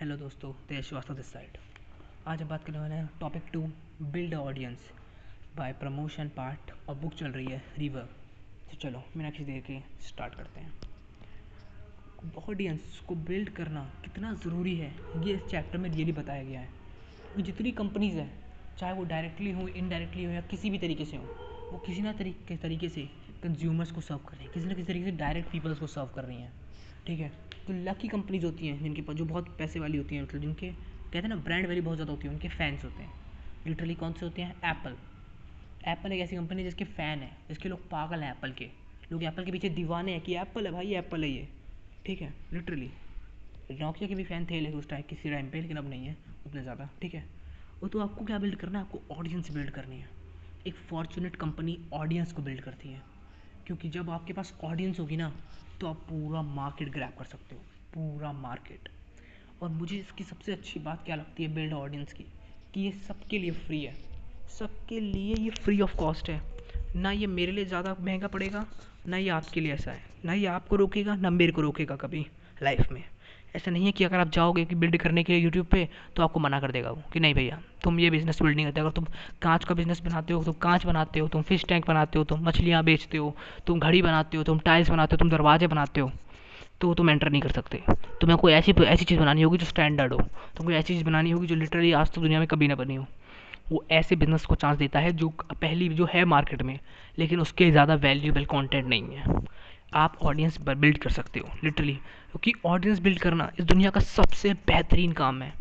Hello दोस्तों तेज Srivastava this side आज हम बात करने वाले हैं topic to build audience by promotion part और बुक चल रही है रिवर तो चलो बिना किसी देर के स्टार्ट करते हैं. ऑडियंस को बिल्ड करना कितना ज़रूरी है, ये इस चैप्टर में रियली बताया गया है. कि जितनी कंपनीज़ हैं, चाहे वो डायरेक्टली हो इनडायरेक्टली हो, या किसी भी तरीके से हो, वो किसी ना तरीके तरीके से कंज्यूमर्स को सर्व कर रही हैं। किसी ना किसी तरीके से डायरेक्ट पीपल्स को सर्व कर रही हैं। ठीक है? तो लकी कंपनीज़ होती हैं जिनके पास, जो बहुत पैसे वाली होती हैं मतलब जिनके, कहते हैं ना ब्रांड वैल्यू बहुत ज़्यादा होती है, उनके फैंस होते हैं। लिटरली कौन से होते हैं? एप्पल एप्पल एक ऐसी कंपनी है जिसके फ़ैन है, जिसके लोग पागल हैं एप्पल के। लोग एप्पल के पीछे दीवाने हैं कि एप्पल है भाई एप्पल है ये। ठीक है? लिटरली नोकिया के भी फ़ैन थे लेकिन उस टाइम किसी टाइम पे, लेकिन अब नहीं है, उतने ज़्यादा। ठीक है? वो तो आपको क्या बिल्ड करना है? आपको ऑडियंस बिल्ड करनी है। एक फॉर्चुनेट कंपनी ऑडियंस को बिल्ड करती है। क्योंकि जब आपके पास ऑडियंस होगी ना तो आप पूरा मार्केट ग्रैप कर सकते हो, पूरा मार्केट और मुझे इसकी सबसे अच्छी बात क्या लगती है बिल्ड ऑडियंस की? कि ये सबके लिए फ्री है। सबके लिए ये फ्री ऑफ़ कॉस्ट है। ना ये मेरे लिए ज़्यादा महँगा पड़ेगा, ना ये आपके लिए ऐसा है। ना ये आपको रोकेगा, ना मेरे को रोकेगा कभी लाइफ में। ऐसा नहीं है कि अगर आप जाओगे कि बिल्ड करने के लिए यूट्यूब पे तो आपको मना कर देगा वो, कि नहीं भैया, तुम ये बिज़नेस बिल्ड नहीं करते। अगर तुम कांच का बिज़नेस बनाते हो, तुम कांच बनाते हो, तुम फ़िश टैंक बनाते हो, तुम मछलियाँ बेचते हो, तुम घड़ी बनाते हो, तुम टाइल्स बनाते हो, तुम दरवाजे बनाते हो तो तुम एंटर नहीं कर सकते। तुम्हें कोई ऐसी ऐसी चीज़ बनानी होगी जो स्टैंडर्ड हो। तुमको ऐसी चीज़ बनानी होगी जो लिटरली आज तक दुनिया में कभी ना बनी हो। वो ऐसे बिज़नेस को चांस देता है जो पहली जो है मार्केट में, लेकिन उसके ज़्यादा वैल्यूबल कंटेंट नहीं है। आप ऑडियंस बिल्ड कर सकते हो लिटरली क्योंकि ऑडियंस बिल्ड करना इस दुनिया का सबसे बेहतरीन काम है।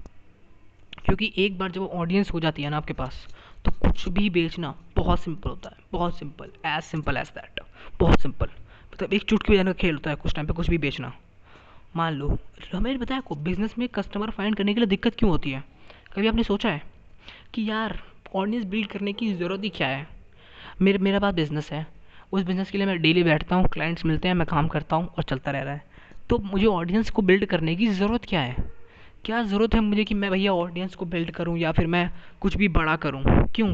क्योंकि एक बार जब ऑडियंस हो जाती है ना आपके पास तो कुछ भी बेचना बहुत सिंपल होता है, बहुत simple as simple as that बहुत सिंपल मतलब एक चुटकी बजाने का खेल होता है कुछ टाइम पे कुछ भी बेचना। मान लो हमें बताया को बिज़नेस में कस्टमर फाइंड करने के लिए दिक्कत क्यों होती है? कभी आपने सोचा है कि यार ऑडियंस बिल्ड करने की ज़रूरत ही क्या है? मेरे, मेरा पास बिज़नेस है, उस बिज़नेस के लिए मैं डेली बैठता हूँ क्लाइंट्स मिलते हैं, मैं काम करता हूँ और चलता रह रहा है। तो मुझे ऑडियंस को बिल्ड करने की ज़रूरत क्या है? क्या ज़रूरत है मुझे कि मैं भैया ऑडियंस को बिल्ड करूँ या फिर मैं कुछ भी बड़ा करूँ? क्यों?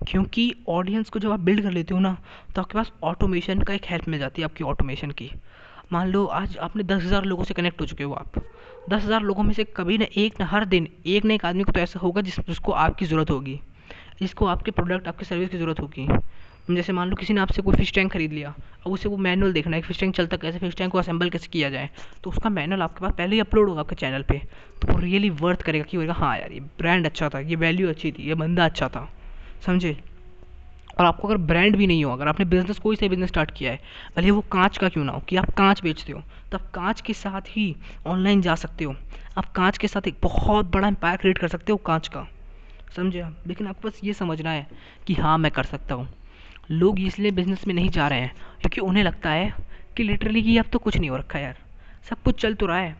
क्योंकि ऑडियंस को जब आप बिल्ड कर लेते हो ना तो आपके पास ऑटोमेशन का एक हेल्प मिल जाती है आपकी ऑटोमेशन की। मान लो आज आपने दस हज़ार लोगों से कनेक्ट हो चुके हो आप। दस हज़ार लोगों में से कभी ना एक ना हर दिन एक ना एक आदमी को तो ऐसा होगा जिस, जिसको आपकी ज़रूरत होगी। जिसको आपके प्रोडक्ट आपकी सर्विस की ज़रूरत होगी। जैसे मान लो किसी ने आपसे कोई फ़िश टैंक खरीद लिया, अब उसे वो मैनुअल देखना है फ़िश टैंक चलता कैसे फ़िश टैंक को असेंबल कैसे किया जाए तो उसका मैनुअल आपके पास पहले ही अपलोड होगा आपके चैनल पे। तो वो रियली वर्थ करेगा कि होगा हाँ यार, ये ब्रांड अच्छा था, ये वैल्यू अच्छी थी, ये बंदा अच्छा था। समझे? और आपको अगर ब्रांड भी नहीं हो, अगर आपने बिज़नेस कोई सा बिज़नेस स्टार्ट किया है, भले वो कांच का क्यों ना हो, कि आप कांच बेचते हो तब कांच के साथ ही ऑनलाइन जा सकते हो। आप कांच के साथ एक बहुत बड़ा एम्पायर क्रिएट कर सकते हो कांच का। समझे आप? लेकिन आपको बस ये समझना है कि हाँ मैं कर सकता हूँ। लोग इसलिए बिज़नेस में नहीं जा रहे हैं, क्योंकि उन्हें लगता है कि लिटरली कि अब तो कुछ नहीं हो रखा यार। सब कुछ चल तो रहा है।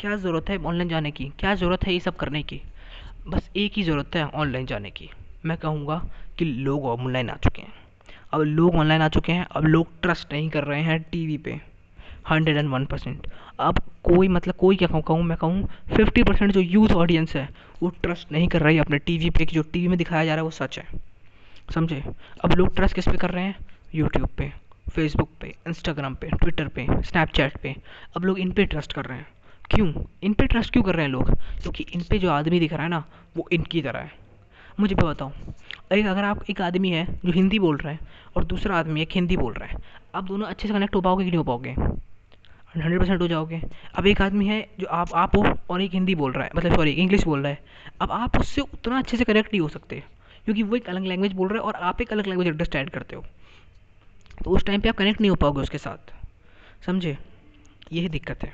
क्या ज़रूरत है ऑनलाइन जाने की? क्या ज़रूरत है ये सब करने की? बस एक ही ज़रूरत है ऑनलाइन जाने की। मैं कहूँगा कि लोग ऑनलाइन आ चुके हैं। अब लोग ऑनलाइन आ चुके हैं, अब लोग ट्रस्ट नहीं कर रहे हैं टीवी पे। हंड्रेड एंड वन परसेंट अब कोई मतलब कोई क्या कहूँ मैं कहूँ फिफ्टी परसेंट जो यूथ ऑडियंस है, वो ट्रस्ट नहीं कर रही है अपने टीवी पे, कि जो टी वी में दिखाया जा रहा है वो सच है। समझे? अब लोग ट्रस्ट किस पे कर रहे हैं? यूट्यूब पे फेसबुक पे इंस्टाग्राम पे ट्विटर पे स्नैपचैट पे। अब लोग इन पे ट्रस्ट कर रहे हैं। क्यों? इन पे ट्रस्ट क्यों कर रहे हैं लोग? क्योंकि इन पे जो आदमी दिख रहा है ना, वो इनकी तरह है। मुझे भी बताओ, एक अगर आप एक आदमी है जो हिंदी बोल रहा है और दूसरा आदमी एक हिंदी बोल रहा है, आप दोनों अच्छे से कनेक्ट हो पाओगे कि नहीं हो पाओगे? हंड्रेड परसेंट हो जाओगे। अब एक आदमी है जो आप आप हो और एक हिंदी बोल रहा है मतलब सॉरी इंग्लिश बोल रहा है। अब आप उससे उतना अच्छे से कनेक्ट नहीं हो सकते। क्योंकि वो एक अलग लैंग्वेज बोल रहा है और आप एक अलग लैंग्वेज अंडरस्टैंड करते हो। तो उस टाइम पे आप कनेक्ट नहीं हो पाओगे उसके साथ। समझे? यही दिक्कत है।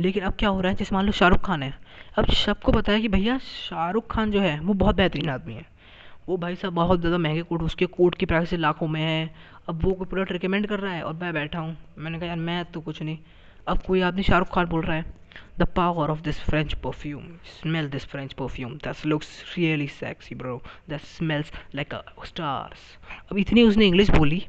लेकिन अब क्या हो रहा है, जैसे मान लो शाहरुख खान है। अब सबको पता है कि भैया शाहरुख खान जो है, वो बहुत बेहतरीन आदमी है। वो भाई साहब बहुत ज़्यादा महँगे कोट, उसके कोट की प्राइस लाखों में है। अब वो कोई प्रोडक्ट रिकमेंड कर रहा है और मैं बैठा हूँ। मैंने कहा, यार, मैं तो कुछ नहीं। अब कोई आदमी शाहरुख खान बोल रहा है the power of this French perfume. Smell this French perfume. That looks really sexy, bro. That smells like a stars. अब इतनी उसने इंग्लिश बोली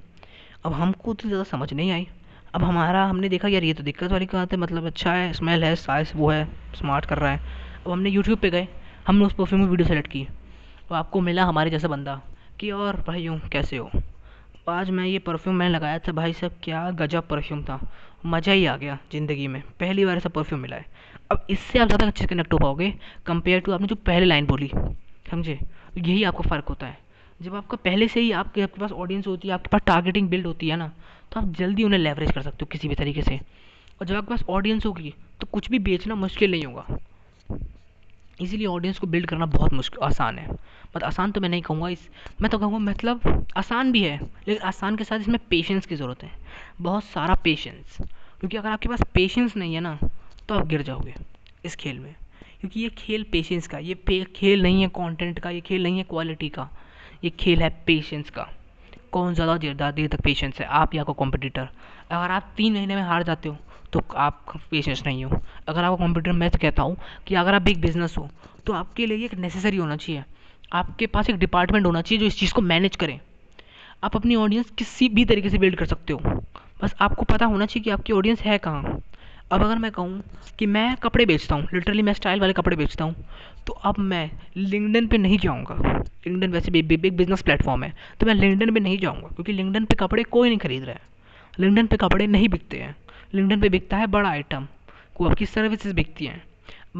अब हमको तो ज़्यादा समझ नहीं आई अब हमारा हमने देखा यार ये तो दिक्कत वाली बात है मतलब अच्छा है स्मेल है साइज़ वो है स्मार्ट कर रहा है अब हमने यूट्यूब पे गए हमने उस परफ्यूम में वीडियो सेलेक्ट की और आपको मिला हमारे जैसा बंदा कि और भाई यूँ कैसे हो आज मैं ये परफ्यूम मैंने लगाया था भाई साहब क्या गजब परफ्यूम था मज़ा ही आ गया ज़िंदगी में। पहली बार ऐसा परफ्यूम मिला है। अब इससे आप ज़्यादा अच्छे से कनेक्ट हो पाओगे कंपेयर टू आपने जो पहले लाइन बोली, समझे? यही आपका फ़र्क होता है। जब आपका पहले से ही आपके आपके पास ऑडियंस होती है, आपके पास टारगेटिंग बिल्ड होती है ना तो आप जल्दी उन्हें लेवरेज कर सकते हो किसी भी तरीके से। और जब आपके पास ऑडियंस होगी तो कुछ भी बेचना मुश्किल नहीं होगा। इसीलिए ऑडियंस को बिल्ड करना बहुत मुश्किल आसान है। बट आसान तो मैं नहीं कहूँगा इस, मैं तो कहूँगा मतलब आसान भी है, लेकिन आसान के साथ इसमें पेशेंस की ज़रूरत है। बहुत सारा पेशेंस क्योंकि अगर आपके पास पेशेंस नहीं है ना तो आप गिर जाओगे इस खेल में। क्योंकि ये खेल पेशेंस का, ये पे, खेल नहीं है कंटेंट का, ये खेल नहीं है क्वालिटी का। ये खेल है पेशेंस का। कौन ज़्यादा देर देर तक पेशेंस है? आप या को कॉम्पिटिटर अगर आप तीन महीने में हार जाते हो तो आप पेशेंस नहीं हो। अगर आपका कंप्यूटर मैं तो कहता हूँ कि अगर आप एक बिज़नेस हो तो आपके लिए एक नेसेसरी होना चाहिए। आपके पास एक डिपार्टमेंट होना चाहिए जो इस चीज़ को मैनेज करें। आप अपनी ऑडियंस किसी भी तरीके से बिल्ड कर सकते हो। बस आपको पता होना चाहिए कि आपकी ऑडियंस है कहाँ। अब अगर मैं कहूँ कि मैं कपड़े बेचता हूँ लिटरली मैं स्टाइल वाले कपड़े बेचता हूँ तो अब मैं लिंकडन पे नहीं जाऊँगा। लिंकडन वैसे भी बिग बिज़नेस प्लेटफॉर्म है तो मैं लिंकडन पे नहीं जाऊँगा, क्योंकि लिंकडन पे कपड़े कोई नहीं खरीद रहा है। लिंकडन पे कपड़े नहीं बिकते हैं। लिंकडन पे बिकता है बड़ा आइटम। को आपकी सर्विसेज़ बिकती हैं।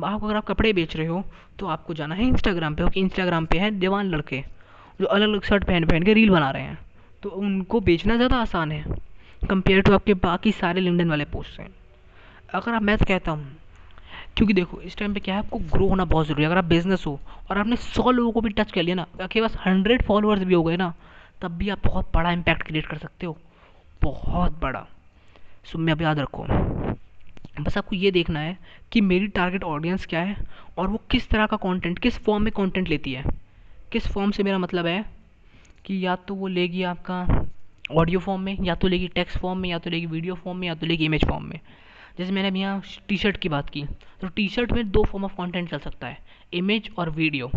आप अगर आप कपड़े बेच रहे हो तो आपको जाना है इंस्टाग्राम पे। क्योंकि इंस्टाग्राम पे है जवान लड़के, जो अलग अलग शर्ट पहन पहन के रील बना रहे हैं। तो उनको बेचना ज़्यादा आसान है कंपेयर टू आपके बाकी सारे लिंकडन वाले पोस्ट हैं। अगर आप, मैं तो कहता हूँ, क्योंकि देखो, इस टाइम पे क्या है, आपको ग्रो होना बहुत ज़रूरी है। अगर आप बिज़नेस हो, और आपने सौ लोगों को भी टच कर लिया ना, आपके पास हंड्रेड फॉलोअर्स भी हो गए ना, तब भी आप बहुत बड़ा इम्पैक्ट क्रिएट कर सकते हो। बहुत बड़ा। सो मैं अब याद रखो। बस आपको ये देखना है कि मेरी टारगेट ऑडियंस क्या है और वो किस तरह का कंटेंट किस फॉर्म में कंटेंट लेती है। किस फॉर्म से मेरा मतलब है कि या तो वो लेगी आपका ऑडियो फॉर्म में, या तो लेगी टेक्स्ट फॉर्म में, या तो लेगी वीडियो फॉर्म में, या तो लेगी इमेज फॉर्म में। जैसे मैंने अभी यहाँ टी शर्ट की बात की तो टी शर्ट में दो फॉर्म ऑफ़ कंटेंट चल सकता है इमेज और वीडियो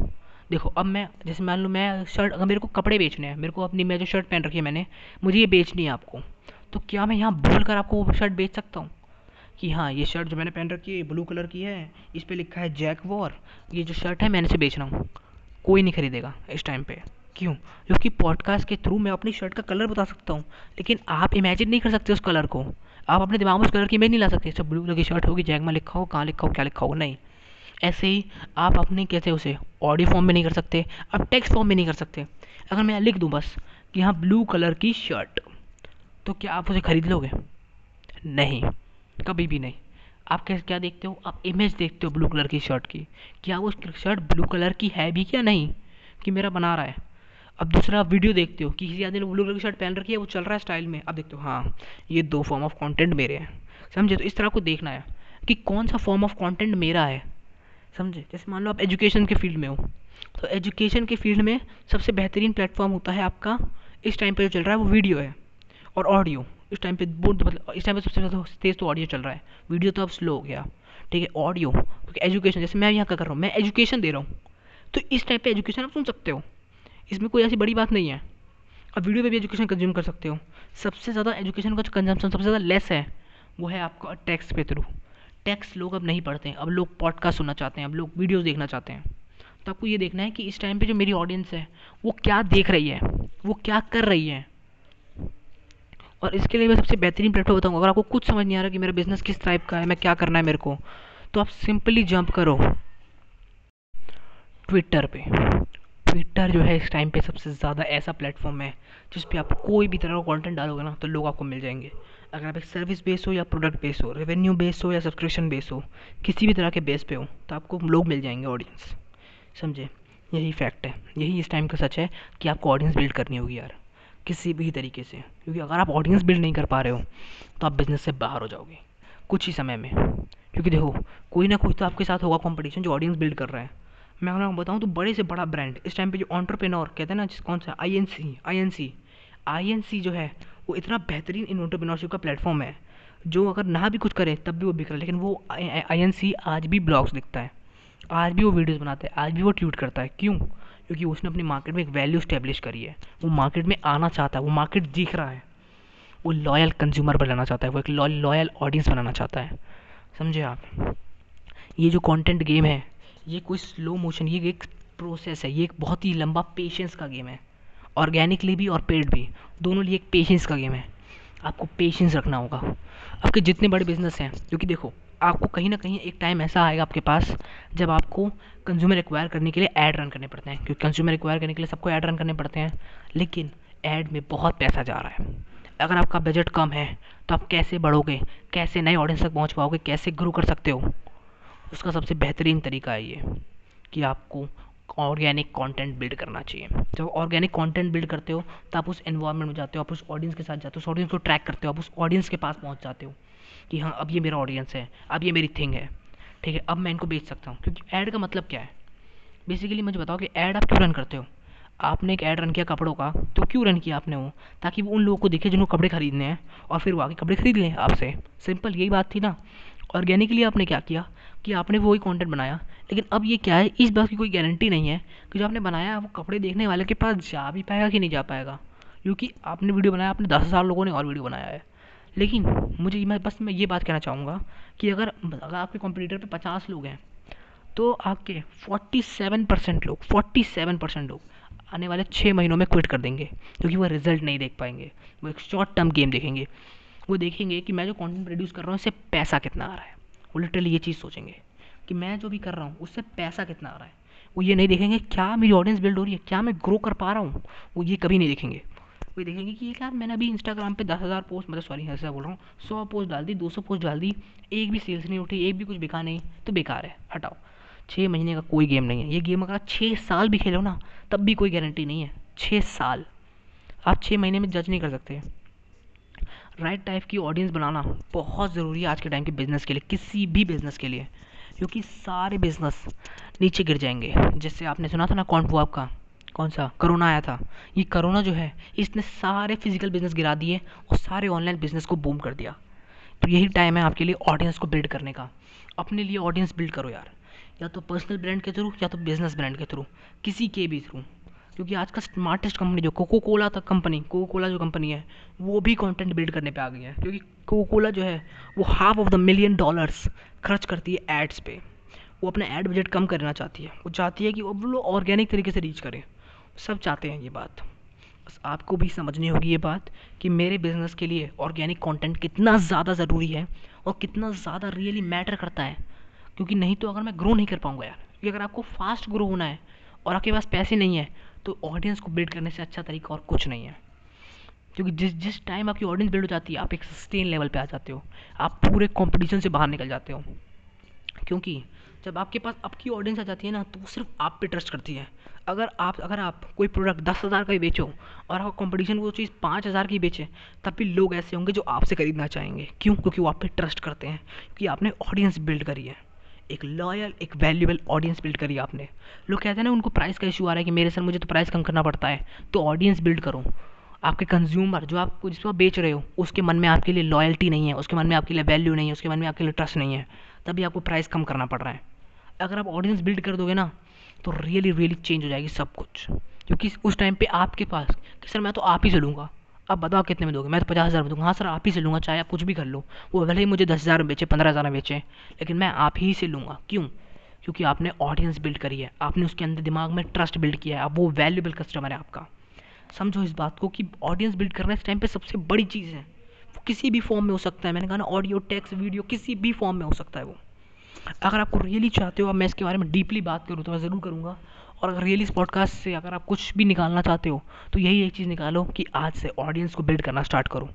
देखो, अब मैं, जैसे मान लो मैं शर्ट अगर मेरे को कपड़े बेचने हैं, मेरे को अपनी, मैं जो शर्ट पहन रखी है मैंने, मुझे ये बेचनी है आपको। तो क्या मैं यहाँ बोल कर आपको वो शर्ट बेच सकता हूँ? कि हाँ ये शर्ट जो मैंने पहन रखी है ब्लू कलर की है, इस पर लिखा है जैक वॉर ये जो शर्ट है मैंने इसे बेच रहा हूँ। कोई नहीं खरीदेगा इस टाइम पे। क्यों? क्योंकि पॉडकास्ट के थ्रू मैं अपनी शर्ट का कलर बता सकता हूँ, लेकिन आप इमेजिन नहीं कर सकते उस कलर को। आप अपने दिमाग में उस कलर की इमेज नहीं ला सकते सब ब्लू कलर की शर्ट होगी जैक में लिखा हो, कहाँ लिखा हो, क्या लिखा हो, नहीं। ऐसे ही आप अपने, कैसे उसे ऑडियो फॉर्म में नहीं कर सकते आप टेक्स्ट फॉर्म में नहीं कर सकते। अगर मैं लिख दूँ बस कि हाँ ब्लू कलर की शर्ट तो क्या आप उसे खरीद लोगे? नहीं, कभी भी नहीं। आप कैसे, क्या देखते हो? आप इमेज देखते हो ब्लू कलर की शर्ट की। क्या वो शर्ट ब्लू कलर की है भी क्या? नहीं, कि मेरा बना रहा है। अब दूसरा आप वीडियो देखते हो कि किसी आदमी ने ब्लू कलर की शर्ट पहन रखी है, वो चल रहा है स्टाइल में। आप देखते हो हाँ ये दो फॉर्म ऑफ़ कंटेंट मेरे हैं। समझे? तो इस तरह को देखना है कि कौन सा फॉर्म ऑफ़ कंटेंट मेरा है। समझे? जैसे मान लो आप एजुकेशन के फ़ील्ड में हो। तो एजुकेशन के फ़ील्ड में सबसे बेहतरीन प्लेटफॉर्म होता है आपका, इस टाइम पर जो चल रहा है वो वीडियो है। और ऑडियो इस टाइम पे बहुत मतलब इस टाइम पे सबसे ज़्यादा तेज़ तो ऑडियो चल रहा है। वीडियो तो अब स्लो हो गया। ठीक है ऑडियो क्योंकि एजुकेशन जैसे मैं यहाँ क्या कर रहा हूँ, मैं एजुकेशन दे रहा हूँ। तो इस टाइप पे एजुकेशन आप सुन सकते हो। इसमें कोई ऐसी बड़ी बात नहीं है। आप वीडियो पे भी एजुकेशन कंज्यूम कर सकते हो। सबसे ज़्यादा एजुकेशन का जो कंजम्पशन सबसे ज़्यादा लेस है। वो है आपका टैक्स पे थ्रू टैक्स लोग अब नहीं पढ़ते हैं। अब लोग पॉडकास्ट सुनना चाहते हैं। अब लोग वीडियोज़ देखना चाहते हैं। तो आपको ये देखना है कि इस टाइम पे जो मेरी ऑडियंस है, वो क्या देख रही है? वो क्या कर रही है? और इसके लिए मैं सबसे बेहतरीन प्लेटफॉर्म बताऊँगा। अगर आपको कुछ समझ नहीं आ रहा कि मेरा बिज़नेस किस टाइप का है, मैं क्या करना है मेरे को तो आप सिंपली जंप करो ट्विटर पे। ट्विटर जो है इस टाइम पे सबसे ज़्यादा ऐसा प्लेटफॉर्म है, जिस पे आप कोई भी तरह का कंटेंट डालोगे ना तो लोग आपको मिल जाएँगे। अगर आप एक सर्विस बेस हो या प्रोडक्ट बेस हो रेवेन्यू बेस हो या सब्सक्रिप्शन बेस हो, किसी भी तरह के बेस पे हो तो आपको लोग मिल जाएँगे ऑडियंस समझे? यही फैक्ट है। यही इस टाइम का सच है कि आपको ऑडियंस बिल्ड करनी होगी यार। किसी भी तरीके से, क्योंकि अगर आप ऑडियंस बिल्ड नहीं कर पा रहे हो तो आप बिज़नेस से बाहर हो जाओगे, कुछ ही समय में। क्योंकि देखो, कोई ना कोई तो आपके साथ होगा कंपटीशन जो ऑडियंस बिल्ड कर रहा है। मैं अगर आपको बताऊँ तो बड़े से बड़ा ब्रांड इस टाइम पे जो ऑन्टरप्रेनोर कहते हैं ना जिस कौन सा I N C I N C I N C जो है, वो इतना बेहतरीन इन ऑन्टरप्रेनोरशिप का प्लेटफॉर्म है, जो अगर ना भी कुछ करे, तब भी वो बिक रहा है, लेकिन वो आई एन सी आज भी ब्लॉग्स लिखता है, आज भी वो वीडियोज़ बनाता है, आज भी वो ट्वीट करता है। क्यों? क्योंकि उसने अपनी मार्केट में एक वैल्यू स्टैब्लिश करी है। वो मार्केट में आना चाहता है, वो मार्केट दिख रहा है। वो लॉयल कंज्यूमर बनाना चाहता है, वो एक लॉयल ऑडियंस बनाना चाहता है। समझे आप? ये जो कंटेंट गेम है, ये कोई स्लो मोशन ये एक प्रोसेस है, ये एक बहुत ही लंबा पेशेंस का गेम है। ऑर्गेनिकली भी और पेड भी, दोनों लिए एक पेशेंस का गेम है। आपको पेशेंस रखना होगा। आपके जितने बड़े बिज़नेस हैं, क्योंकि देखो आपको कहीं ना कहीं एक टाइम ऐसा आएगा आपके पास, जब आपको कंज्यूमर एक्वायर करने के लिए ऐड रन करने पड़ते हैं। क्योंकि कंज्यूमर एक्वायर करने के लिए सबको ऐड रन करने पड़ते हैं, लेकिन ऐड में बहुत पैसा जा रहा है। अगर आपका बजट कम है तो आप कैसे बढ़ोगे? कैसे नए ऑडियंस तक पहुँच पाओगे? कैसे ग्रो कर सकते हो? उसका सबसे बेहतरीन तरीका है ये, कि आपको ऑर्गेनिक कंटेंट बिल्ड करना चाहिए। जब ऑर्गेनिक कंटेंट बिल्ड करते हो तो आप उस एनवायरनमेंट में जाते हो, आप उस ऑडियंस के साथ जाते हो, उस ऑडियंस को ट्रैक करते हो, आप उस ऑडियंस के पास पहुँच जाते हो कि हाँ अब ये मेरा ऑडियंस है, अब ये मेरी थिंग है। ठीक है, अब मैं इनको बेच सकता हूँ। क्योंकि ऐड का मतलब क्या है? बेसिकली मुझे बताओ कि ऐड आप क्यों रन करते हो? आपने एक ऐड रन किया कपड़ों का तो क्यों रन किया आपने वो? ताकि वो उन लोगों को दिखे जिनको कपड़े खरीदने हैं और फिर वो आगे कपड़े खरीद लें आपसे। सिंपल यही बात थी ना। ऑर्गेनिकली आपने क्या किया? कि आपने वही कंटेंट बनाया लेकिन अब ये क्या है? इस बात की कोई गारंटी नहीं है कि जो आपने बनाया वो कपड़े देखने वाले के पास जा भी पाएगा कि नहीं जा पाएगा। क्योंकि आपने वीडियो बनाया, आपने दस हज़ार लोगों ने और वीडियो बनाया है। लेकिन मुझे, मैं बस मैं ये बात कहना चाहूँगा कि अगर अगर आपके कंप्यूटर पे पचास लोग हैं तो आपके फोर्टी सेवन परसेंट लोग फोर्टी सेवन परसेंट लोग आने वाले छः महीनों में क्विट कर देंगे, क्योंकि वो रिज़ल्ट नहीं देख पाएँगे। वो एक शॉर्ट टर्म गेम देखेंगे। वो देखेंगे कि मैं जो कंटेंट प्रोड्यूस कर रहा हूँ, इससे पैसा कितना आ रहा है। वो लिटरली ये चीज़ सोचेंगे। कि मैं जो भी कर रहा हूँ, उससे पैसा कितना आ रहा है? वो ये नहीं देखेंगे क्या मेरी ऑडियंस बिल्ड हो रही है, क्या मैं ग्रो कर पा रहा हूँ? वो ये कभी नहीं देखेंगे। वो देखेंगे कि यार मैंने अभी इंस्टाग्राम पे दस हज़ार पोस्ट मतलब सॉरी ऐसा बोल रहा हूँ, सौ पोस्ट डाल दी, दो सौ पोस्ट डाल दी, एक भी सेल्स नहीं उठी, एक भी कुछ बिका नहीं तो बेकार है, हटाओ। छः महीने का कोई गेम नहीं है। ये गेम अगर छः साल भी खेलो ना, तब भी कोई गारंटी नहीं है। छः साल। आप छः महीने में जज नहीं कर सकते। राइट टाइप की ऑडियंस बनाना बहुत ज़रूरी है आज के टाइम के बिज़नेस के लिए, किसी भी बिज़नेस के लिए। क्योंकि सारे बिज़नेस नीचे गिर जाएँगे। जैसे आपने सुना था ना कौन वो आपका? कौन सा? करोना आया था। ये करोना जो है, इसने सारे फ़िज़िकल बिज़नेस गिरा दिए और सारे ऑनलाइन बिज़नेस को बूम कर दिया। तो यही टाइम है आपके लिए ऑडियंस को बिल्ड करने का। अपने लिए ऑडियंस बिल्ड करो यार। या तो पर्सनल ब्रांड के थ्रू या तो बिज़नेस ब्रांड के थ्रू किसी के भी थ्रू क्योंकि आज का स्मार्टेस्ट कंपनी जो कोको कोला तक कंपनी कोको कोला जो कंपनी है, वो भी कंटेंट बिल्ड करने पे आ गई है। क्योंकि कोको कोला जो है, वो half of the million dollars खर्च करती है एड्स पे। वो अपना एड बजट कम करना चाहती है। वो चाहती है कि वो लोग ऑर्गेनिक तरीके से रीच करें। सब चाहते हैं ये बात। बस आपको भी समझनी होगी ये बात कि मेरे बिज़नेस के लिए ऑर्गेनिक कंटेंट कितना ज़्यादा ज़रूरी है और कितना ज़्यादा रियली मैटर करता है। क्योंकि नहीं तो अगर मैं ग्रो नहीं कर पाऊँगा यार। क्योंकि अगर आपको फास्ट ग्रो होना है और आपके पास पैसे नहीं है तो ऑडियंस को बिल्ड करने से अच्छा तरीका और कुछ नहीं है। क्योंकि जिस जिस टाइम आपकी ऑडियंस बिल्ड हो जाती है, आप एक सस्टेन लेवल पे आ जाते हो। आप पूरे कंपटीशन से बाहर निकल जाते हो। क्योंकि जब आपके पास आपकी ऑडियंस आ जाती है ना तो वो सिर्फ़ आप पे ट्रस्ट करती है। अगर आप अगर आप कोई प्रोडक्ट दस हज़ार का ही बेचो और आप कंपटीशन वो चीज़ पाँच हज़ार की बेचे, तब भी लोग ऐसे होंगे जो आपसे खरीदना चाहेंगे। क्यों? क्योंकि वो आप पे ट्रस्ट करते हैं। क्योंकि आपने ऑडियंस बिल्ड करी है। एक लॉयल एक वैल्यूबल ऑडियंस बिल्ड करी आपने। लोग कहते हैं ना, उनको प्राइस का इशू आ रहा है कि मेरे सर मुझे तो प्राइस कम करना पड़ता है। तो ऑडियंस बिल्ड करो। आपके कंज्यूमर जो आपको जिसको आप बेच रहे हो, उसके मन में आपके लिए लॉयल्टी नहीं है, उसके मन में आपके लिए वैल्यू नहीं है, उसके मन में आपके लिए ट्रस्ट नहीं है, तभी आपको प्राइस कम करना पड़ रहा है। अगर आप ऑडियंस बिल्ड कर दोगे ना तो रियली रियली चेंज हो जाएगी सब कुछ। क्योंकि उस टाइम पे आपके पास कि सर मैं तो आप ही से लूँगा अब बताओ कितने में दोगे? मैं तो पचास हज़ार में दूँगा। हाँ सर, आप ही से लूँगा, चाहे आप कुछ भी कर लो। वो भले ही मुझे दस हज़ार में बेचे, पंद्रह हज़ार में बेचे, लेकिन मैं आप ही से लूँगा। क्यों? क्योंकि आपने ऑडियंस बिल्ड करी है। आपने उसके अंदर दिमाग में ट्रस्ट बिल्ड किया है। अब वो वैल्यूबल कस्टमर है आपका। समझो इस बात को कि ऑडियंस बिल्ड करना इस टाइम पर सबसे बड़ी चीज़ है। वो किसी भी फॉर्म में हो सकता है। मैंने कहा ना ऑडियो टेक्स्ट वीडियो किसी भी फॉर्म में हो सकता है वो। अगर आपको रियली चाहते हो, अब मैं इसके बारे में डीपली बात करूँ तो मैं ज़रूर करूँगा। और अगर रियली इस पॉडकास्ट से अगर आप कुछ भी निकालना चाहते हो तो यही एक चीज़ निकालो कि आज से ऑडियंस को बिल्ड करना स्टार्ट करो।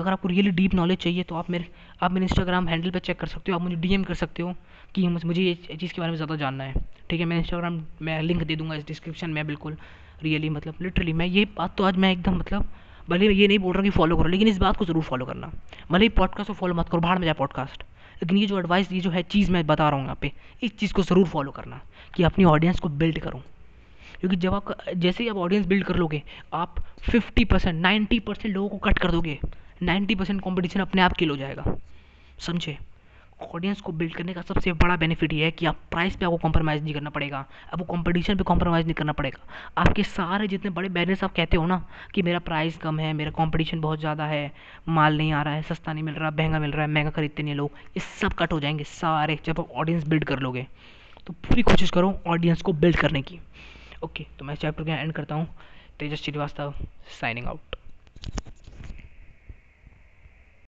अगर आपको रियली डीप नॉलेज चाहिए तो आप मेरे आप मेरे इंस्टाग्राम हैंडल पर चेक कर सकते हो, आप मुझे डीएम कर सकते हो कि मुझे ये चीज़ के बारे में ज़्यादा जानना है। ठीक है, मैं इंस्टाग्राम मैं लिंक दे दूँगा इस डिस्क्रिप्शन में बिल्कुल रियली मतलब लिटरली मैं ये बात तो आज मैं एकदम मतलब भले ये नहीं बोल रहा कि फॉलो करो, लेकिन इस बात को ज़रूर फॉलो करना। भले ही पॉडकास्ट को फॉलो मत करो बाहर में जाए पॉडकास्ट लेकिन ये जो एडवाइस ये जो है चीज़ मैं बता रहा हूँ यहाँ पे इस चीज़ को ज़रूर फॉलो करना कि अपनी ऑडियंस को बिल्ड करूँ। क्योंकि जब आप, जैसे ही आप ऑडियंस बिल्ड कर लोगे, आप फिफ्टी परसेंट नाइन्टी परसेंट लोगों को कट कर दोगे। नाइन्टी परसेंट कॉम्पिटिशन अपने आप किल हो जाएगा। समझे? ऑडियंस को बिल्ड करने का सबसे बड़ा बेनिफिट ये है कि आप प्राइस पे आपको कॉम्प्रोमाइज़ नहीं करना पड़ेगा। आपको कंपटीशन पे कॉम्प्रोमाइज़ नहीं करना पड़ेगा। आपके सारे जितने बड़े बैनर्स आप कहते हो ना कि मेरा प्राइस कम है, मेरा कंपटीशन बहुत ज़्यादा है, माल नहीं आ रहा है, सस्ता नहीं मिल रहा, महँगा मिल रहा है, महँगा खरीदते नहीं लोग, ये सब कट हो जाएँगे सारे जब आप ऑडियंस बिल्ड कर लोगे। तो पूरी कोशिश करो ऑडियंस को बिल्ड करने की। ओके तो मैं चैप्टर का एंड करता हूँ। तेजस श्रीवास्तव साइनिंग आउट